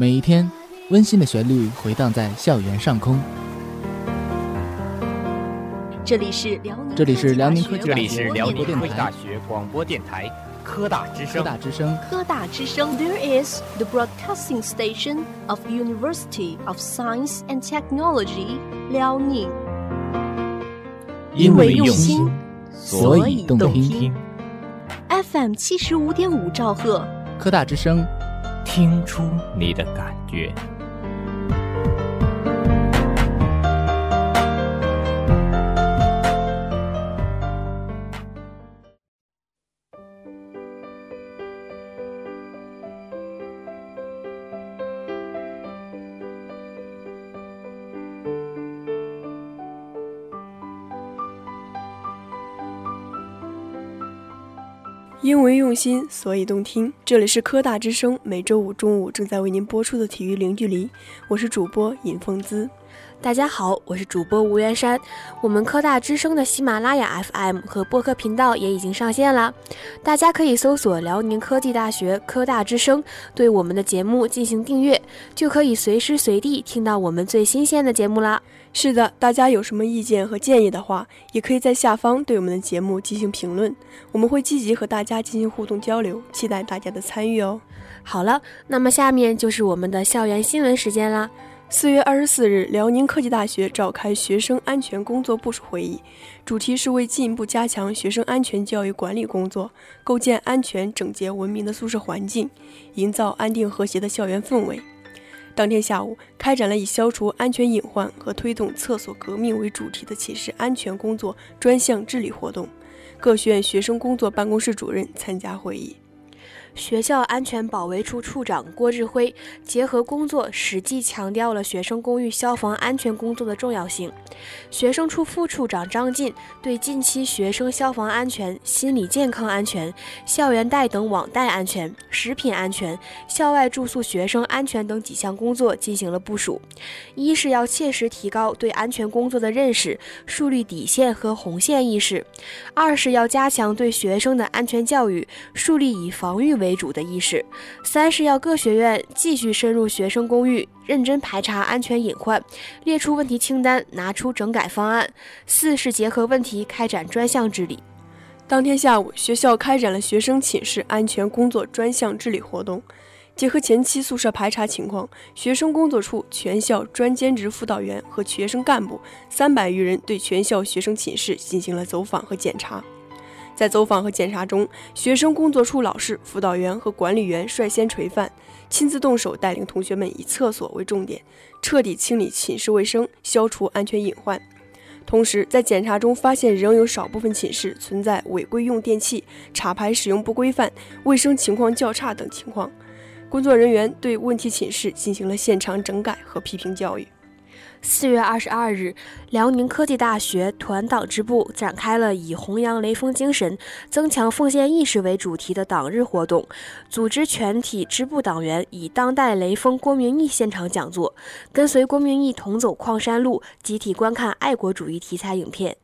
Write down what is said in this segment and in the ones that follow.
每一天，温馨的旋律回荡在校园上空。这里是辽宁，这里是辽宁科技，这里是辽宁科技大学广播电台科大之声。科大之声，科大之声。There is the broadcasting station of University of Science and Technology，辽宁。因为用心，所以动听。FM 七十五点五兆赫，科大之声，听出你的感觉。心，所以动听。这里是科大之声，每周五中午正在为您播出的体育零距离，我是主播尹凤姿。大家好，我是主播吴元山。我们科大之声的喜马拉雅 FM 和播客频道也已经上线了，大家可以搜索辽宁科技大学科大之声，对我们的节目进行订阅，就可以随时随地听到我们最新鲜的节目啦。是的，大家有什么意见和建议的话，也可以在下方对我们的节目进行评论，我们会积极和大家进行互动交流，期待大家的参与哦。好了，那么下面就是我们的校园新闻时间啦。四月二十四日，辽宁科技大学召开学生安全工作部署会议，主题是为进一步加强学生安全教育管理工作，构建安全、整洁、文明的宿舍环境，营造安定和谐的校园氛围。当天下午，开展了以消除安全隐患和推动厕所革命为主题的寝室安全工作专项治理活动，各学院学生工作办公室主任参加会议。学校安全保卫处处长郭志辉结合工作实际，强调了学生公寓消防安全工作的重要性。学生处副处长张进对近期学生消防安全、心理健康安全、校园贷等网贷安全、食品安全、校外住宿学生安全等几项工作进行了部署。一是要切实提高对安全工作的认识，树立底线和红线意识；二是要加强对学生的安全教育，树立以防御为为主的意识；三是要各学院继续深入学生公寓，认真排查安全隐患，列出问题清单，拿出整改方案；四是结合问题开展专项治理。当天下午，学校开展了学生寝室安全工作专项治理活动。结合前期宿舍排查情况，学生工作处全校专兼职辅导员和学生干部三百余人对全校学生寝室进行了走访和检查。在走访和检查中，学生工作处老师、辅导员和管理员率先垂范，亲自动手带领同学们以厕所为重点，彻底清理寝室卫生，消除安全隐患。同时，在检查中发现仍有少部分寝室存在违规用电器、插排使用不规范、卫生情况较差等情况。工作人员对问题寝室进行了现场整改和批评教育。四月二十二日，辽宁科技大学团党支部展开了以弘扬雷锋精神、增强奉献意识为主题的党日活动，组织全体支部党员以当代雷锋郭明义现场讲座，跟随郭明义同走矿山路，集体观看爱国主义题材影片。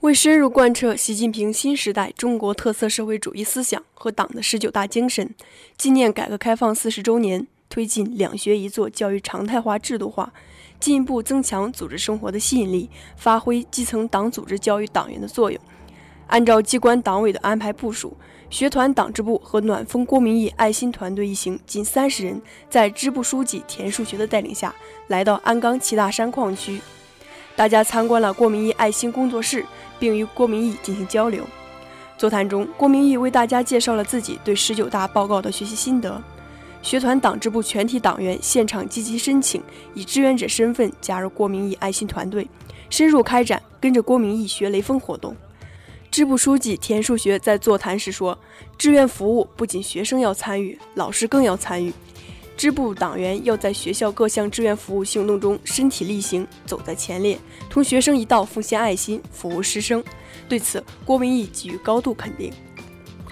为深入贯彻习近平新时代中国特色社会主义思想和党的十九大精神，纪念改革开放四十周年，推进两学一做教育常态化制度化。进一步增强组织生活的吸引力，发挥基层党组织教育党员的作用。按照机关党委的安排部署，学团党支部和暖风郭明义爱心团队一行近三十人，在支部书记田树学的带领下，来到鞍钢齐大山矿区。大家参观了郭明义爱心工作室，并与郭明义进行交流。座谈中，郭明义为大家介绍了自己对十九大报告的学习心得。学团党支部全体党员现场积极申请，以志愿者身份加入郭明义爱心团队，深入开展“跟着郭明义学雷锋”活动。支部书记田树学在座谈时说：“志愿服务不仅学生要参与，老师更要参与。支部党员要在学校各项志愿服务行动中身体力行，走在前列，同学生一道奉献爱心，服务师生。”对此，郭明义给予高度肯定。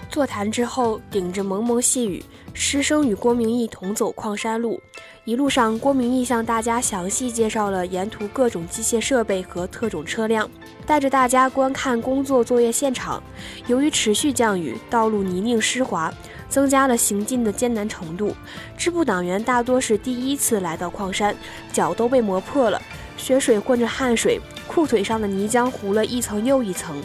座谈之后，顶着蒙蒙细雨。师生与郭明义同走矿山路，一路上，郭明义向大家详细介绍了沿途各种机械设备和特种车辆，带着大家观看工作作业现场。由于持续降雨，道路泥泞湿滑，增加了行进的艰难程度。支部党员大多是第一次来到矿山，脚都被磨破了，血水混着汗水，裤腿上的泥浆糊了一层又一层。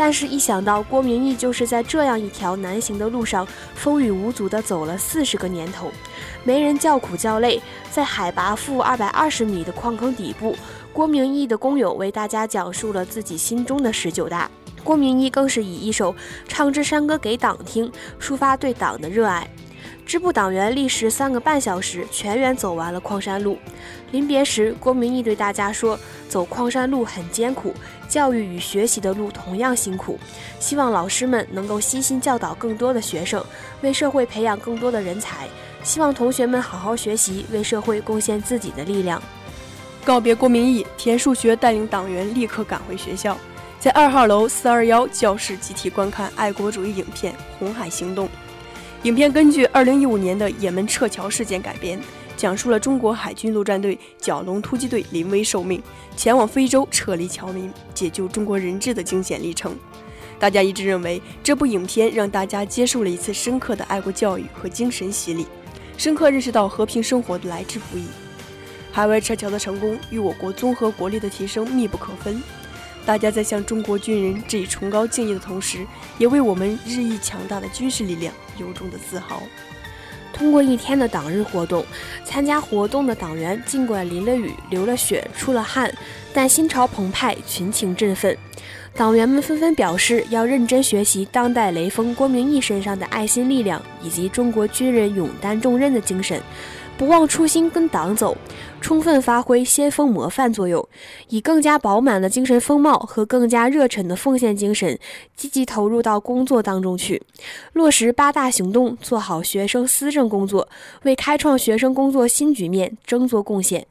但是，一想到郭明义就是在这样一条难行的路上风雨无阻地走了四十个年头，没人叫苦叫累，在海拔负二百二十米的矿坑底部，郭明义的工友为大家讲述了自己心中的十九大。郭明义更是以一首《唱支山歌给党听》抒发对党的热爱。支部党员历时三个半小时，全员走完了矿山路。临别时，郭明义对大家说：“走矿山路很艰苦，教育与学习的路同样辛苦。希望老师们能够悉心教导更多的学生，为社会培养更多的人才。希望同学们好好学习，为社会贡献自己的力量。”告别郭明义，田树学带领党员立刻赶回学校，在二号楼四二幺教室集体观看爱国主义影片《红海行动》。影片根据2015年的也门撤侨事件改编，讲述了中国海军陆战队蛟龙突击队临危受命，前往非洲撤离侨民、解救中国人质的惊险历程。大家一致认为，这部影片让大家接受了一次深刻的爱国教育和精神洗礼，深刻认识到和平生活的来之不易。海外撤侨的成功与我国综合国力的提升密不可分。大家在向中国军人致以崇高敬意的同时，也为我们日益强大的军事力量由衷的自豪。通过一天的党日活动，参加活动的党员尽管淋了雨、流了血、出了汗，但心潮澎湃，群情振奋。党员们纷纷表示要认真学习当代雷锋郭明义身上的爱心力量，以及中国军人勇担重任的精神。不忘初心，跟党走，充分发挥先锋模范作用，以更加饱满的精神风貌和更加热忱的奉献精神，积极投入到工作当中去，落实八大行动，做好学生思政工作，为开创学生工作新局面争做贡献。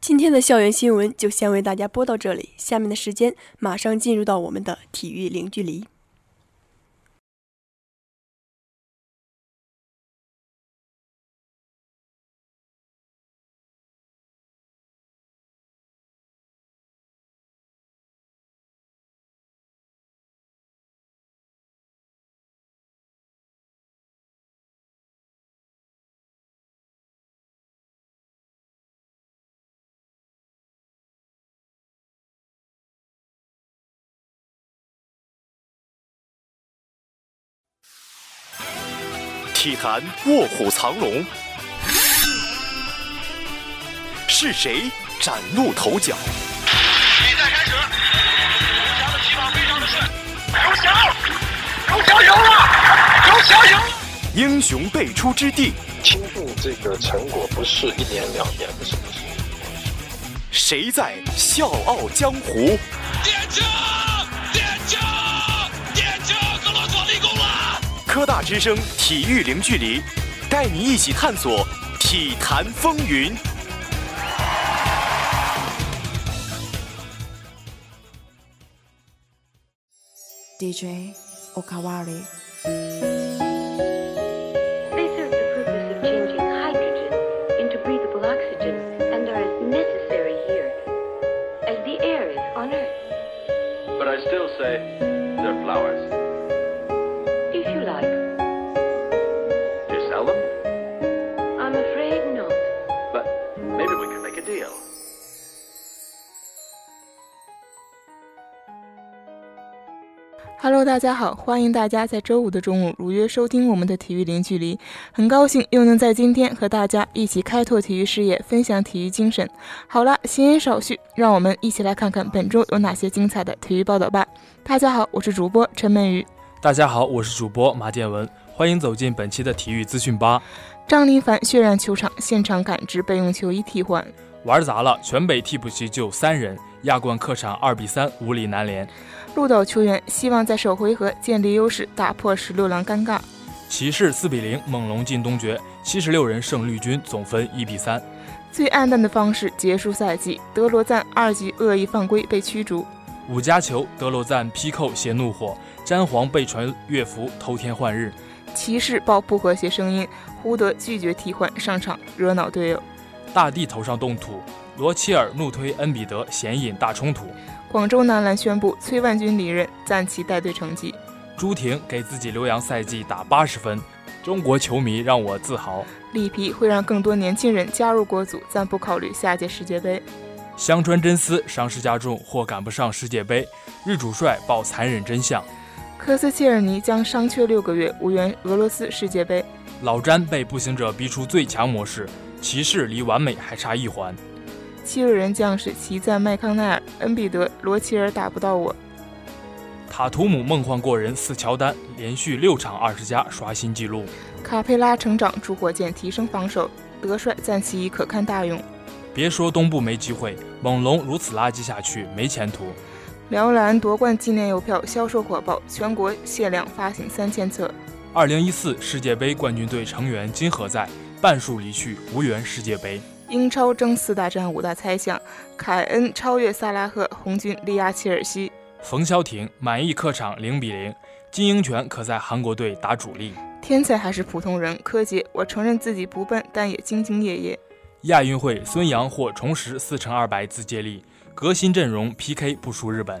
今天的校园新闻就先为大家播到这里，下面的时间马上进入到我们的体育零距离。体坛卧虎藏龙，是谁崭露头角？比赛开始，刘翔的起跑非常的顺，刘翔，刘翔赢了，刘翔赢了！英雄辈出之地，倾注这个成果不是一年两年的事情。谁在笑傲江湖？点球！科大之声体育零距离，带你一起探索体坛风云。DJ Okawari. Hello，大家好，欢迎大家在周五的中午如约收听我们的体育零距离。很高兴又能在今天和大家一起开拓体育视野，分享体育精神。好了，闲言少叙，让我们一起来看看本周有哪些精彩的体育报道吧。大家好，我是主播陈美瑜。大家好，我是主播马建文，欢迎走进本期的体育资讯吧。张琳凡血染球场，现场感知备用球衣替换。玩砸了，全北替补席就三人，亚冠客场二比三无力南联。鹿岛球员希望在首回合建立优势，打破十六郎尴尬。骑士四比零猛龙进东决，七十六人胜绿军，总分一比三。最黯淡的方式结束赛季，德罗赞二级恶意犯规被驱逐。五加球，德罗赞劈扣携怒火，詹皇被传乐福偷天换日。骑士爆不和谐声音，胡德拒绝替换上场，惹恼队友。大帝头上动土，罗齐尔怒推恩比德，显引大冲突。广州男篮宣布崔万军离任，暂其带队成绩。朱婷给自己留洋赛季打八十分，中国球迷让我自豪。里皮会让更多年轻人加入国足，暂不考虑下届世界杯。香川真司伤势加重或赶不上世界杯，日主帅爆残忍真相。科斯切尔尼将伤缺六个月，无缘俄罗斯世界杯。老詹被步行者逼出最强模式，骑士离完美还差一环。七六人将士齐赞麦康奈尔，恩比德、罗齐尔打不到我。塔图姆梦幻过人四乔丹，连续六场二十加刷新纪录。卡佩拉成长助火箭提升防守，德帅赞其以可堪大用。别说东部没机会，猛龙如此垃圾下去没前途。辽篮夺冠纪念邮票销售火爆，全国限量发行三千册。二零一四世界杯冠军队成员今何在？半数离去，无缘世界杯。英超争四大战五大猜想：凯恩超越萨拉赫，红军力压切尔西。冯潇霆满意客场零比零，金英权可在韩国队打主力。天才还是普通人？柯洁，我承认自己不笨，但也兢兢业业。亚运会，孙杨获重拾四乘二百自接力，革新阵容 PK 不输日本。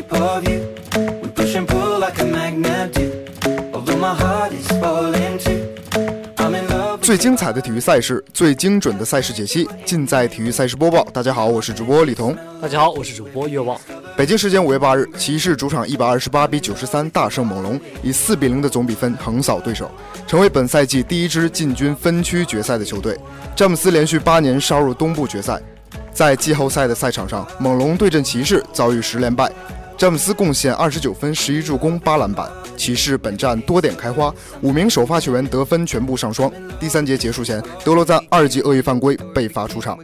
shape of you. We push and pull like a magnet do. Although my heart is falling too. 最精彩的体育赛事，最精准的赛事解析，尽在体育赛事播报。大家好，我是主播李彤。大家好，我是主播岳望。北京时间五月八日，骑士主场一百二十八比九十三大胜猛龙，以四比零的总比分横扫对手，成为本赛季第一支进军分区决赛的球队。詹姆斯连续八年杀入东部决赛，在季后赛的赛场上，猛龙对阵骑士遭遇十连败。詹姆斯贡献二十九分、十一助攻、八篮板。骑士本战多点开花，五名首发球员得分全部上双。第三节结束前，德罗赞二级恶意犯规被罚出场。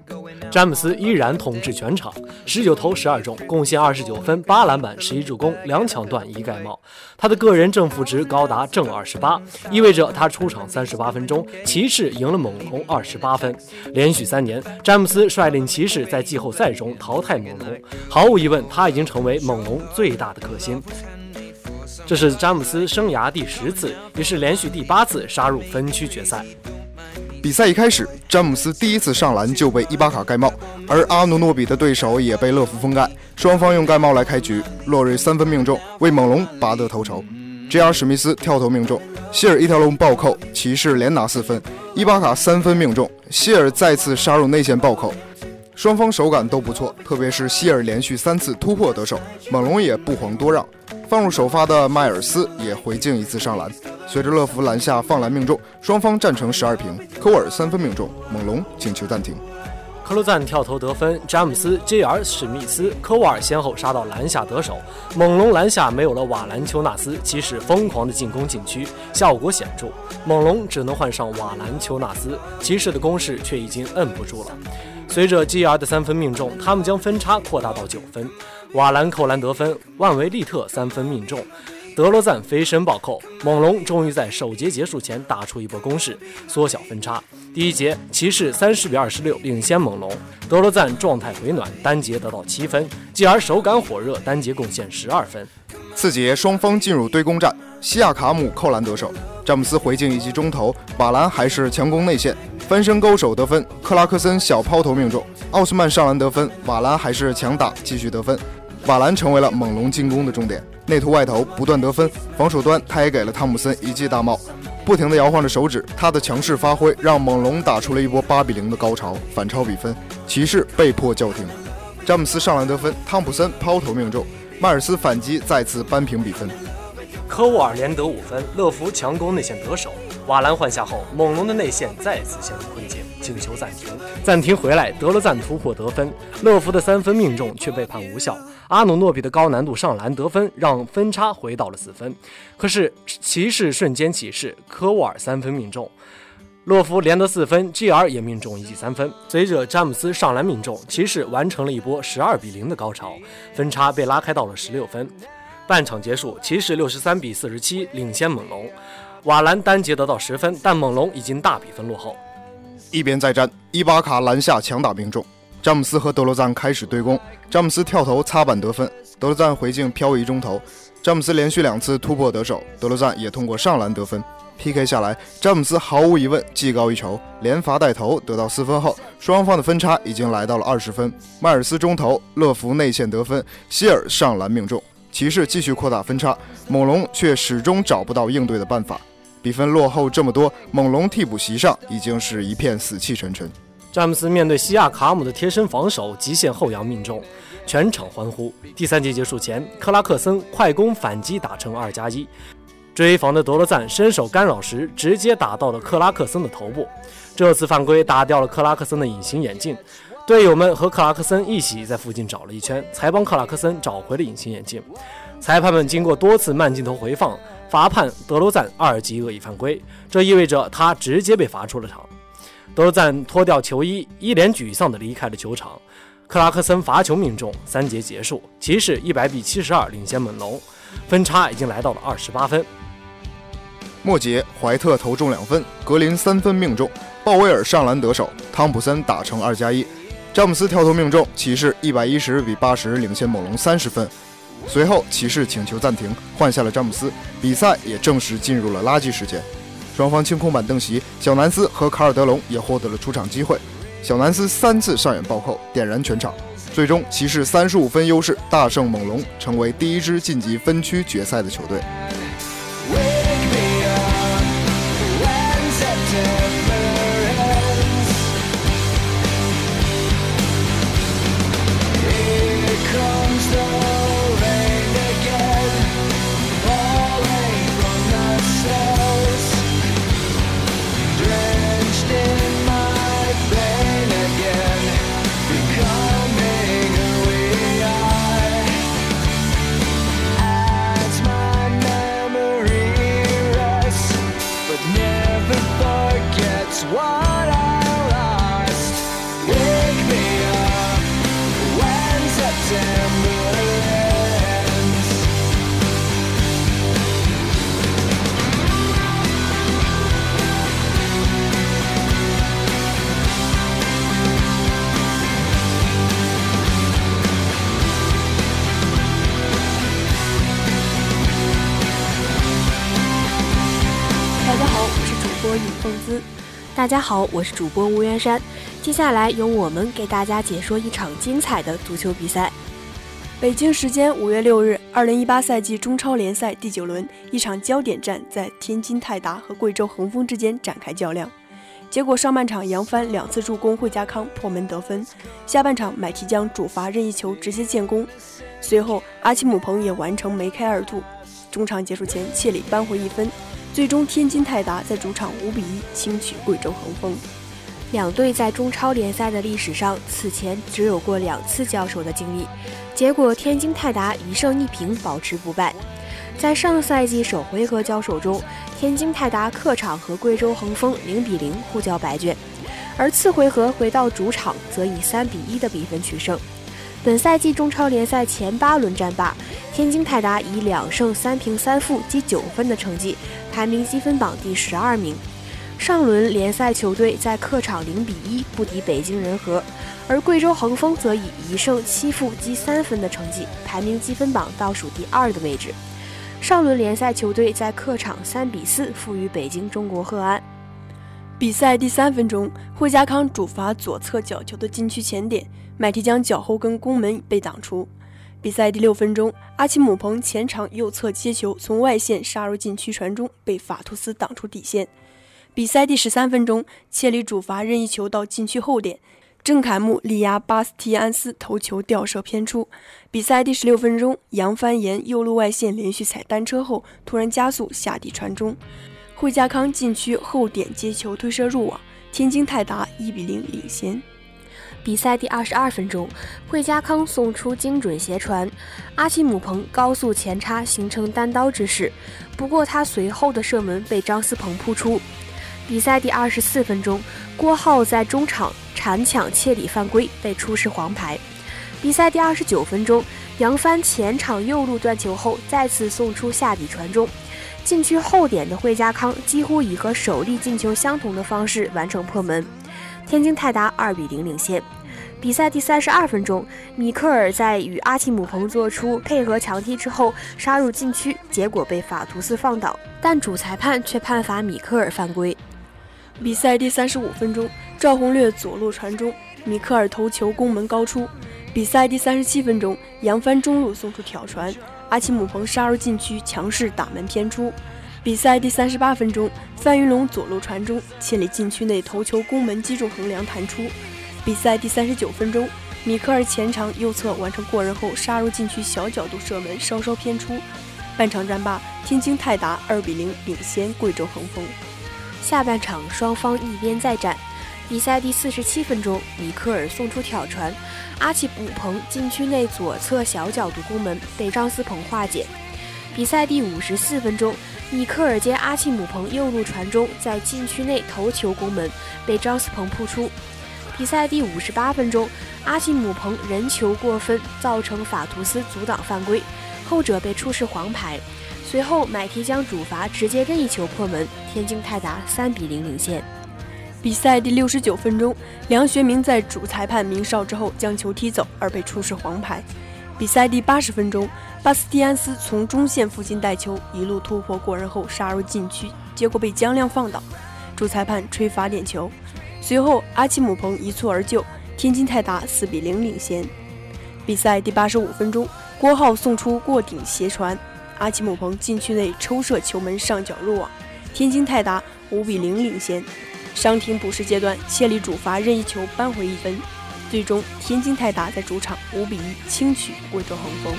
詹姆斯依然统治全场，十九投十二中，贡献二十九分、八篮板、十一助攻，两抢断一盖帽。他的个人正负值高达正二十八，意味着他出场三十八分钟，骑士赢了猛龙二十八分。连续三年，詹姆斯率领骑士在季后赛中淘汰猛龙，毫无疑问，他已经成为猛龙最大的克星。这是詹姆斯生涯第十次，也是连续第八次杀入分区决赛。比赛一开始，詹姆斯第一次上篮就被伊巴卡盖帽，而阿努诺比的对手也被乐福封盖，双方用盖帽来开局。洛瑞三分命中，为猛龙拔得头筹。J.R. 史密斯跳投命中，希尔一条龙暴扣，骑士连拿四分。伊巴卡三分命中，希尔再次杀入内线暴扣。双方手感都不错，特别是希尔连续三次突破得手，猛龙也不遑多让。放入首发的迈尔斯也回敬一次上篮。随着乐福篮下放篮命中，双方战成十二平。科沃尔三分命中，猛龙请求暂停。克罗赞跳投得分，詹姆斯、J.R. 史密斯、科沃尔先后杀到篮下得手。猛龙篮下没有了瓦兰丘纳斯，骑士疯狂的进攻禁区，效果显著。猛龙只能换上瓦兰丘纳斯，骑士的攻势却已经摁不住了。随着 G.R 的三分命中，他们将分差扩大到九分。瓦兰扣篮得分，万维利特三分命中，德罗赞飞身暴扣。猛龙终于在首节结束前打出一波攻势，缩小分差。第一节，骑士三十比二十六领先猛龙。德罗赞状态回暖，单节得到七分；G.R 手感火热，单节贡献十二分。次节，双方进入对攻战，西亚卡姆扣篮得手，詹姆斯回敬一记中投，瓦兰还是强攻内线。翻身勾手得分，克拉克森小抛投命中，奥斯曼上篮得分，瓦兰还是强打继续得分，瓦兰成为了猛龙进攻的重点，内突外投不断得分，防守端他也给了汤姆森一记大帽，不停地摇晃着手指，他的强势发挥让猛龙打出了一波八比零的高潮，反超比分，骑士被迫叫停，詹姆斯上篮得分，汤普森抛投命中，迈尔斯反击再次扳平比分，科沃尔连得五分，乐福强攻内线得手。瓦兰换下后，猛龙的内线再次陷入困境，进球暂停。暂停回来，德罗赞突破得分，乐福的三分命中却被判无效。阿努诺比的高难度上篮得分，让分差回到了四分。可是骑士瞬间起势，科沃尔三分命中，洛夫连得四分，G.R. 也命中一记三分。随着詹姆斯上篮命中，骑士完成了一波十二比零的高潮，分差被拉开到了十六分。半场结束，骑士六十三比四十七领先猛龙。瓦兰单节得到十分，但猛龙已经大比分落后。一边再战，伊巴卡篮下强打命中，詹姆斯和德罗赞开始对攻。詹姆斯跳投擦板得分，德罗赞回敬漂移中投。詹姆斯连续两次突破得手，德罗赞也通过上篮得分。PK 下来，詹姆斯毫无疑问技高一筹，连罚带投得到四分后，双方的分差已经来到了二十分。迈尔斯中投，乐福内线得分，希尔上篮命中，骑士继续扩大分差，猛龙却始终找不到应对的办法。比分落后这么多，猛龙替补席上已经是一片死气沉沉。詹姆斯面对西亚卡姆的贴身防守，极限后仰命中，全场欢呼。第三节结束前，克拉克森快攻反击打成二加一，追防的德罗赞伸手干扰时，直接打到了克拉克森的头部。这次犯规打掉了克拉克森的隐形眼镜，队友们和克拉克森一起在附近找了一圈，才帮克拉克森找回了隐形眼镜。裁判们经过多次慢镜头回放。罚判德罗赞二级恶意犯规，这意味着他直接被罚出了场。德罗赞脱掉球衣，一脸沮丧地离开了球场。克拉克森罚球命中，三节结束，骑士一百比七十二领先猛龙，分差已经来到了二十八分。末节，怀特投中两分，格林三分命中，鲍威尔上篮得手，汤普森打成二加一，詹姆斯跳投命中，骑士一百一十比八十领先猛龙三十分。随后，骑士请求暂停，换下了詹姆斯，比赛也正式进入了垃圾时间。双方清空板凳席，小南斯和卡尔德隆也获得了出场机会。小南斯三次上演暴扣，点燃全场。最终，骑士三十五分优势大胜猛龙，成为第一支晋级分区决赛的球队。大家好，我是主播吴元山。接下来由我们给大家解说一场精彩的足球比赛。北京时间五月六日，二零一八赛季中超联赛第九轮，一场焦点战在天津泰达和贵州恒丰之间展开较量。结果上半场杨帆两次助攻惠家康破门得分，下半场买提江主罚任意球直接建功，随后阿奇姆彭也完成梅开二度。中场结束前，切里扳回一分。最终，天津泰达在主场五比一轻取贵州恒丰。两队在中超联赛的历史上，此前只有过两次交手的经历。结果，天津泰达一胜一平，保持不败。在上赛季首回合交手中，天津泰达客场和贵州恒丰零比零互交白卷，而次回合回到主场，则以三比一的比分取胜。本赛季中超联赛前八轮战罢，天津泰达以两胜三平三负积九分的成绩排名积分榜第十二名。上轮联赛球队在客场零比一不敌北京人和，而贵州恒丰则以一胜七负积三分的成绩排名积分榜倒数第二的位置。上轮联赛球队在客场三比四负于北京中国赫安。比赛第三分钟，惠家康主罚左侧角球的禁区前点。麦提江脚后跟攻门被挡出。比赛第六分钟，阿奇姆彭前场右侧接球从外线杀入禁区传中，被法图斯挡出底线。比赛第十三分钟，切里主罚任意球到禁区后点，郑凯木力压巴斯蒂安斯头球吊射偏出。比赛第十六分钟，杨帆沿右路外线连续踩单车后突然加速下底传中，惠家康禁区后点接球推射入网，天津泰达一比零领先。比赛第二十二分钟，惠家康送出精准斜传，阿奇姆彭高速前插形成单刀之势，不过他随后的射门被张思鹏扑出。比赛第二十四分钟，郭浩在中场铲抢切里犯规被出示黄牌。比赛第二十九分钟，杨帆前场右路断球后再次送出下底传中，禁区后点的惠家康几乎以和首粒进球相同的方式完成破门，天津泰达二比零领先。比赛第三十二分钟，米克尔在与阿奇姆彭做出配合强踢之后杀入禁区，结果被法图斯放倒，但主裁判却判罚米克尔犯规。比赛第三十五分钟，赵宏略左路传中，米克尔头球攻门高出。比赛第三十七分钟，杨帆中路送出挑传，阿奇姆彭杀入禁区，强势打门偏出。比赛第三十八分钟，范云龙左路传中，切里禁区内头球攻门击中横梁弹出。比赛第三十九分钟，米克尔前场右侧完成过人后杀入禁区小角度射门，稍稍偏出。半场战罢，天津泰达二比零领先贵州恒丰。下半场双方一边再战。比赛第四十七分钟，米克尔送出挑传，阿奇姆彭禁区内左侧小角度攻门被张思鹏化解。比赛第五十四分钟，米克尔接阿奇姆彭右路传中，在禁区内头球攻门被张思鹏扑出。比赛第五十八分钟，阿奇姆彭人球过分，造成法图斯阻挡犯规，后者被出示黄牌。随后买提将主罚直接任意球破门，天津泰达三比零领先。比赛第六十九分钟，梁学明在主裁判鸣哨之后将球踢走，而被出示黄牌。比赛第八十分钟，巴斯蒂安斯从中线附近带球，一路突破过人后杀入禁区，结果被江亮放倒，主裁判吹罚点球。随后，阿奇姆彭一蹴而就，天津泰达四比零领先。比赛第八十五分钟，郭浩送出过顶斜传，阿奇姆彭禁区内抽射球门上角入网，天津泰达五比零领先。伤停补时阶段，切里主罚任意球扳回一分，最终天津泰达在主场五比一轻取贵州恒丰。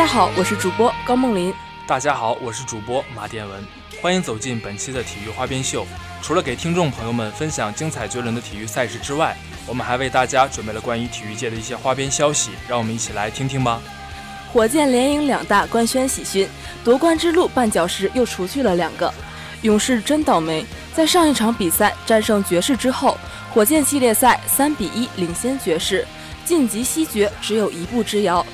家好，我是主播高梦林。大家好，我是主播马殿文。欢迎走进本期的体育花边秀。除了给听众朋友们分享精彩绝伦的体育赛事之外，我们还为大家准备了关于体育界的一些花边消息，让我们一起来听听吧。火箭连赢两大官宣喜讯，夺冠之路绊脚石又除去了两个。勇士真倒霉，在上一场比赛战胜爵士之后，火箭系列赛三比一领先爵士，晋级西决只有一步之遥。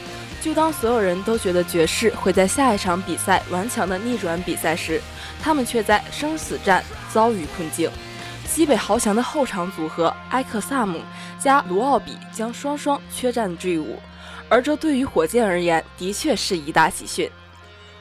就当所有人都觉得爵士会在下一场比赛顽强的逆转比赛时，他们却在生死战遭遇困境。西北豪强的后场组合埃克萨姆加卢奥比将双双缺战队伍，而这对于火箭而言的确是一大喜讯。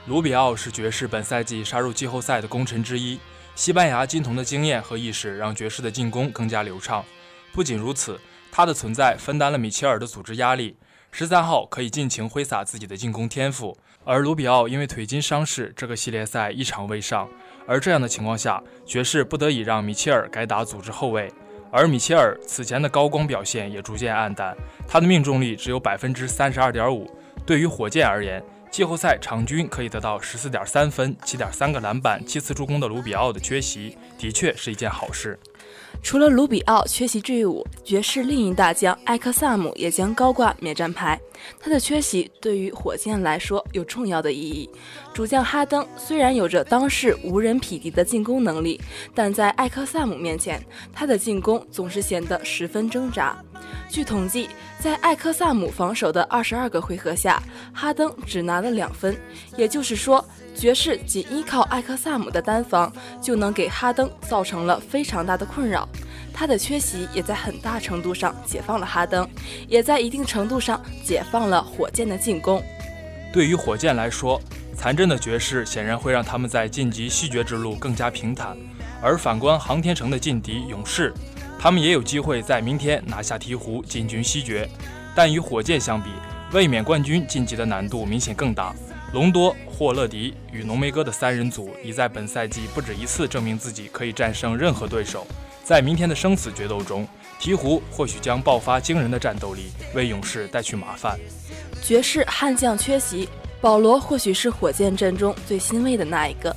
卢比奥是爵士本赛季杀入季后赛的功臣之一，西班牙金童的经验和意识让爵士的进攻更加流畅。不仅如此，他的存在分担了米切尔的组织压力。十三号可以尽情挥洒自己的进攻天赋，而卢比奥因为腿筋伤势，这个系列赛一场未上。而这样的情况下，爵士不得已让米切尔改打组织后卫，而米切尔此前的高光表现也逐渐暗淡，他的命中率只有百分之三十二点五。对于火箭而言，季后赛场均可以得到十四点三分、七点三个篮板、七次助攻的卢比奥的缺席，的确是一件好事。除了卢比奥缺席队伍，爵士另一大将艾克萨姆也将高挂免战牌。他的缺席对于火箭来说有重要的意义。主将哈登虽然有着当世无人匹敌的进攻能力，但在艾克萨姆面前，他的进攻总是显得十分挣扎。据统计，在艾克萨姆防守的二十二个回合下，哈登只拿了两分，也就是说。爵士仅依靠艾克萨姆的单防就能给哈登造成了非常大的困扰，他的缺席也在很大程度上解放了哈登，也在一定程度上解放了火箭的进攻。对于火箭来说，残阵的爵士显然会让他们在晋级西决之路更加平坦，而反观航天城的劲敌勇士，他们也有机会在明天拿下鹈鹕进军西决，但与火箭相比，卫冕冠军晋级的难度明显更大。隆多、霍勒迪与浓眉哥的三人组已在本赛季不止一次证明自己可以战胜任何对手。在明天的生死决斗中，鹈鹕或许将爆发惊人的战斗力，为勇士带去麻烦。爵士悍将缺席，保罗或许是火箭阵中最欣慰的那一个。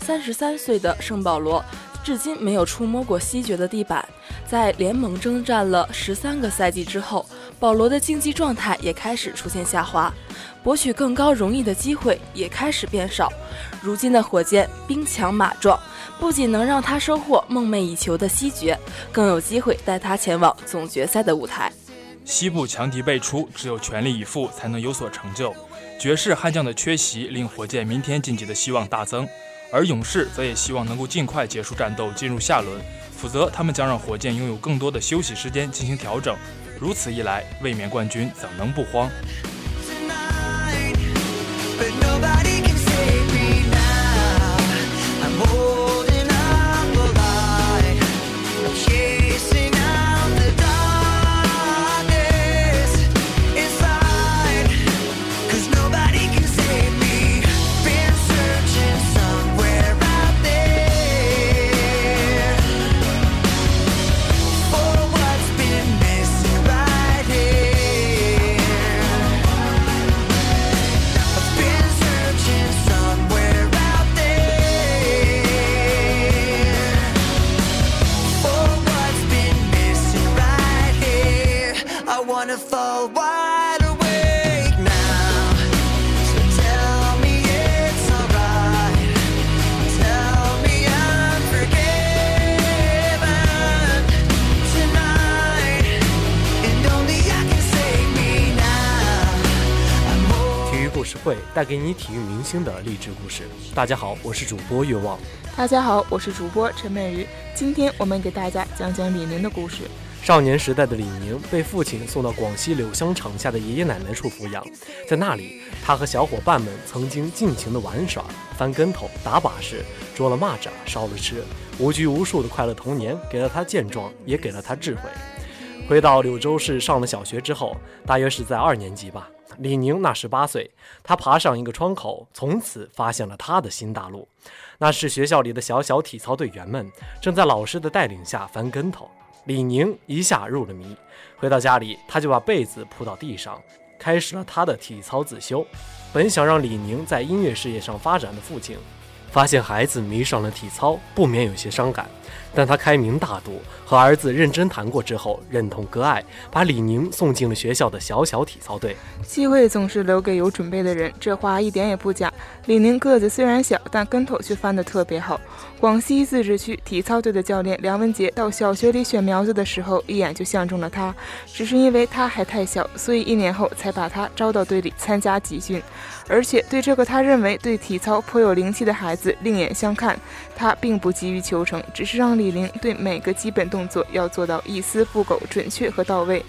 三十三岁的圣保罗，至今没有触摸过西决的地板。在联盟征战了十三个赛季之后，保罗的竞技状态也开始出现下滑。博取更高荣誉的机会也开始变少。如今的火箭兵强马壮，不仅能让他收获梦寐以求的西决，更有机会带他前往总决赛的舞台。西部强敌辈出，只有全力以赴才能有所成就。爵士悍将的缺席令火箭明天晋级的希望大增，而勇士则也希望能够尽快结束战斗，进入下轮，否则他们将让火箭拥有更多的休息时间进行调整。如此一来，卫冕冠军怎能不慌？带给你体育明星的励志故事。大家好，我是主播岳望。大家好，我是主播陈美瑜。今天我们给大家讲讲李宁的故事。少年时代的李宁被父亲送到广西柳乡场下的爷爷奶奶处抚养，在那里，他和小伙伴们曾经尽情的玩耍、翻跟头、打把式、捉了蚂蚱、烧了吃，无拘无束的快乐童年，给了他健壮，也给了他智慧。回到柳州市上了小学之后，大约是在二年级吧。李宁那十八岁，他爬上一个窗口，从此发现了他的新大陆。那是学校里的小小体操队员们正在老师的带领下翻跟头。李宁一下入了迷。回到家里，他就把被子铺到地上，开始了他的体操自修。本想让李宁在音乐事业上发展的父亲，发现孩子迷上了体操，不免有些伤感。但他开明大度，和儿子认真谈过之后，认同割爱，把李宁送进了学校的小小体操队。机会总是留给有准备的人，这话一点也不假。李宁个子虽然小，但跟头却翻得特别好。广西自治区体操队的教练梁文杰到小学里选苗子的时候，一眼就相中了他。只是因为他还太小，所以一年后才把他招到队里参加集训。而且对这个他认为对体操颇有灵气的孩子另眼相看，他并不急于求成，只是让李宁对每个基本动作要做到一丝不苟、准确和到位。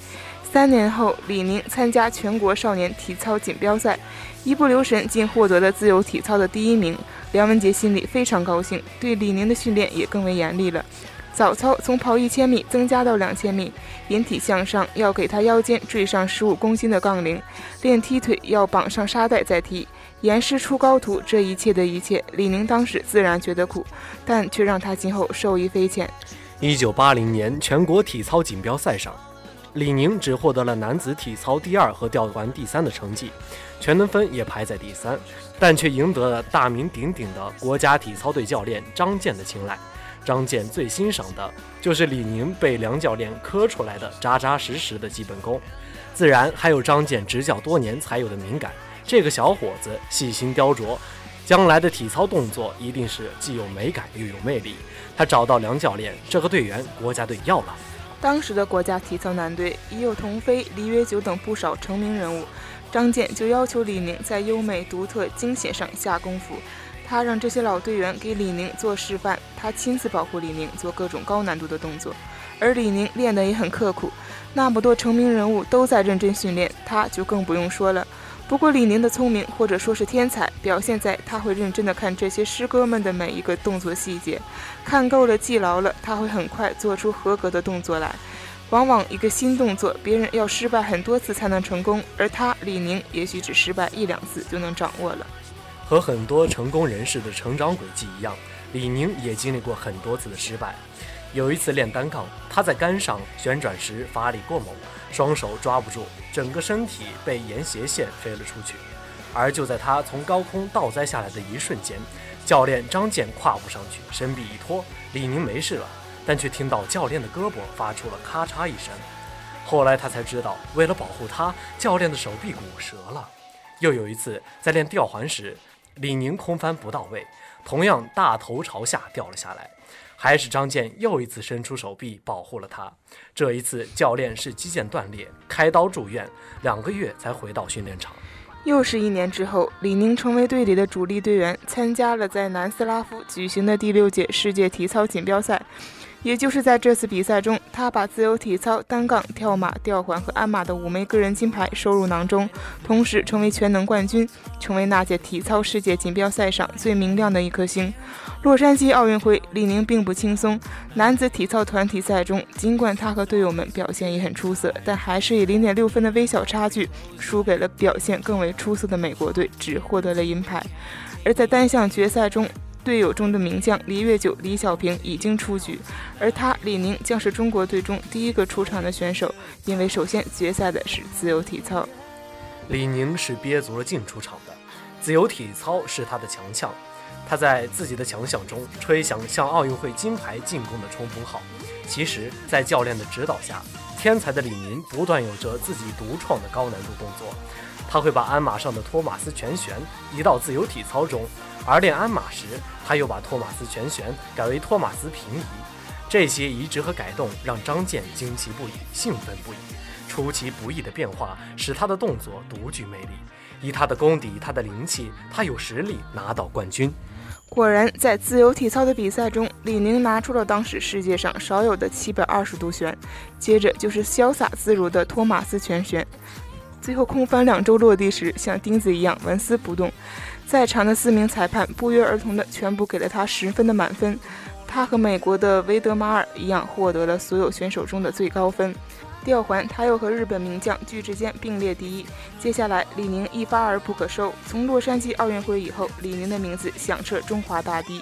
三年后，李宁参加全国少年体操锦标赛，一不留神竟获得了自由体操的第一名。梁文杰心里非常高兴，对李宁的训练也更为严厉了。早操从跑一千米增加到两千米，引体向上要给他腰间缀上十五公斤的杠铃，练踢腿要绑上沙袋再踢，严师出高徒，这一切的一切，李宁当时自然觉得苦，但却让他今后受益匪浅。一九八零年全国体操锦标赛上，李宁只获得了男子体操第二和吊环第三的成绩，全能分也排在第三，但却赢得了大名鼎鼎的国家体操队教练张健的青睐。张健最欣赏的就是李宁被梁教练磕出来的扎扎实实的基本功，自然还有张健执教多年才有的敏感。这个小伙子细心雕琢，将来的体操动作一定是既有美感又有魅力。他找到梁教练，这个队员国家队要了。当时的国家体操男队已有童飞、李月九等不少成名人物，张健就要求李宁在优美、独特、惊险上下功夫。他让这些老队员给李宁做示范，他亲自保护李宁做各种高难度的动作，而李宁练得也很刻苦。那么多成名人物都在认真训练，他就更不用说了。不过李宁的聪明或者说是天才，表现在他会认真的看这些师哥们的每一个动作细节，看够了、记牢了，他会很快做出合格的动作来。往往一个新动作，别人要失败很多次才能成功，而他李宁也许只失败一两次就能掌握了。和很多成功人士的成长轨迹一样，李宁也经历过很多次的失败。有一次练单杠，他在杆上旋转时发力过猛，双手抓不住，整个身体被沿斜线飞了出去。而就在他从高空倒栽下来的一瞬间，教练张健跨步上去，身臂一托，李宁没事了，但却听到教练的胳膊发出了咔嚓一声。后来他才知道，为了保护他，教练的手臂骨折了。又有一次在练吊环时。李宁空翻不到位，同样大头朝下掉了下来，还是张健又一次伸出手臂保护了他。这一次教练是肌腱断裂，开刀住院，两个月才回到训练场。又是一年之后，李宁成为队里的主力队员，参加了在南斯拉夫举行的第六届世界体操锦标赛。也就是在这次比赛中，他把自由体操、单杠、跳马、吊环和鞍马的五枚个人金牌收入囊中，同时成为全能冠军，成为那届体操世界锦标赛上最明亮的一颗星。洛杉矶奥运会，李宁并不轻松。男子体操团体赛中，尽管他和队友们表现也很出色，但还是以零点六分的微小差距输给了表现更为出色的美国队，只获得了银牌。而在单项决赛中，队友中的名将李月九、李小平已经出局，而他李宁将是中国队中第一个出场的选手，因为首先决赛的是自由体操。李宁是憋足了劲出场的，自由体操是他的强项，他在自己的强项中吹响向奥运会金牌进攻的冲锋号。其实，在教练的指导下，天才的李宁不断有着自己独创的高难度动作，他会把鞍马上的托马斯全旋移到自由体操中。而练鞍马时，他又把托马斯全旋改为托马斯平移，这些移植和改动让张健惊奇不已、兴奋不已。出其不意的变化使他的动作独具魅力。以他的功底、他的灵气，他有实力拿到冠军。果然，在自由体操的比赛中，李宁拿出了当时世界上少有的七百二十度旋，接着就是潇洒自如的托马斯全旋，最后空翻两周落地时，像钉子一样纹丝不动。在场的四名裁判不约而同的全部给了他十分的满分，他和美国的维德马尔一样获得了所有选手中的最高分。吊环他又和日本名将具志坚并列第一。接下来，李宁一发而不可收。从洛杉矶奥运会以后，李宁的名字响彻中华大地。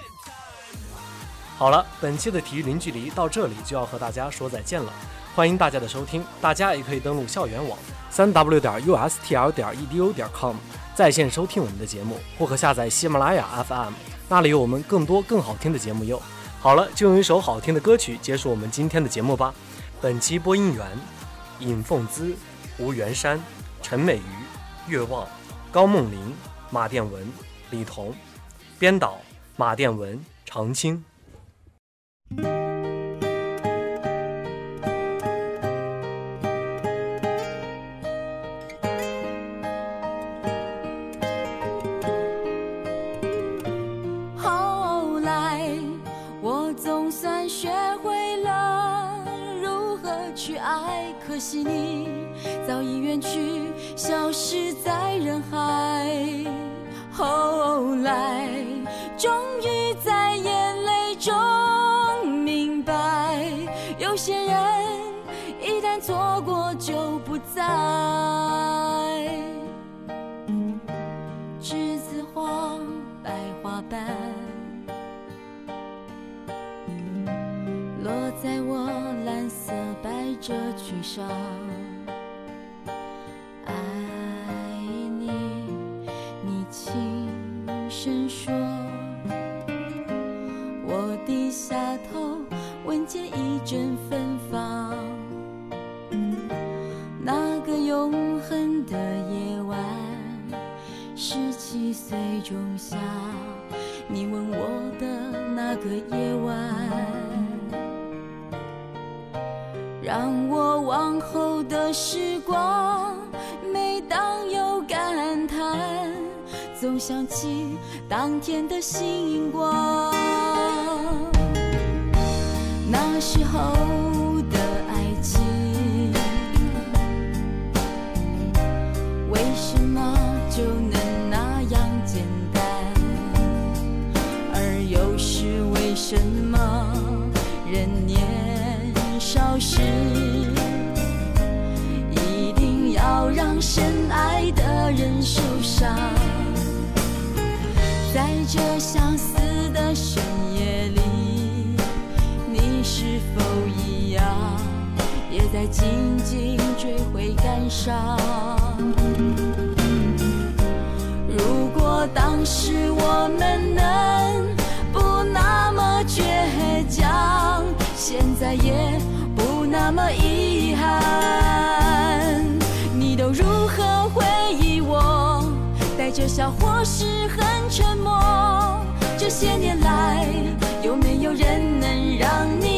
好了，本期的体育零距离到这里就要和大家说再见了。欢迎大家的收听，大家也可以登录校园网三 w 点 ustl 点 edu 点 com。在线收听我们的节目，或可下载喜马拉雅 FM，那里有我们更多更好听的节目哟。好了，就用一首好听的歌曲结束我们今天的节目吧。本期播音员：尹凤姿、吴元山、陈美瑜、岳望、高梦玲、马殿文、李彤；编导：马殿文、常青。在我蓝色百褶裙上。否一样，也在静静追悔感伤？如果当时我们能不那么倔强，现在也不那么遗憾。你都如何回忆我？带着笑或是很沉默？这些年来，有没有人能让你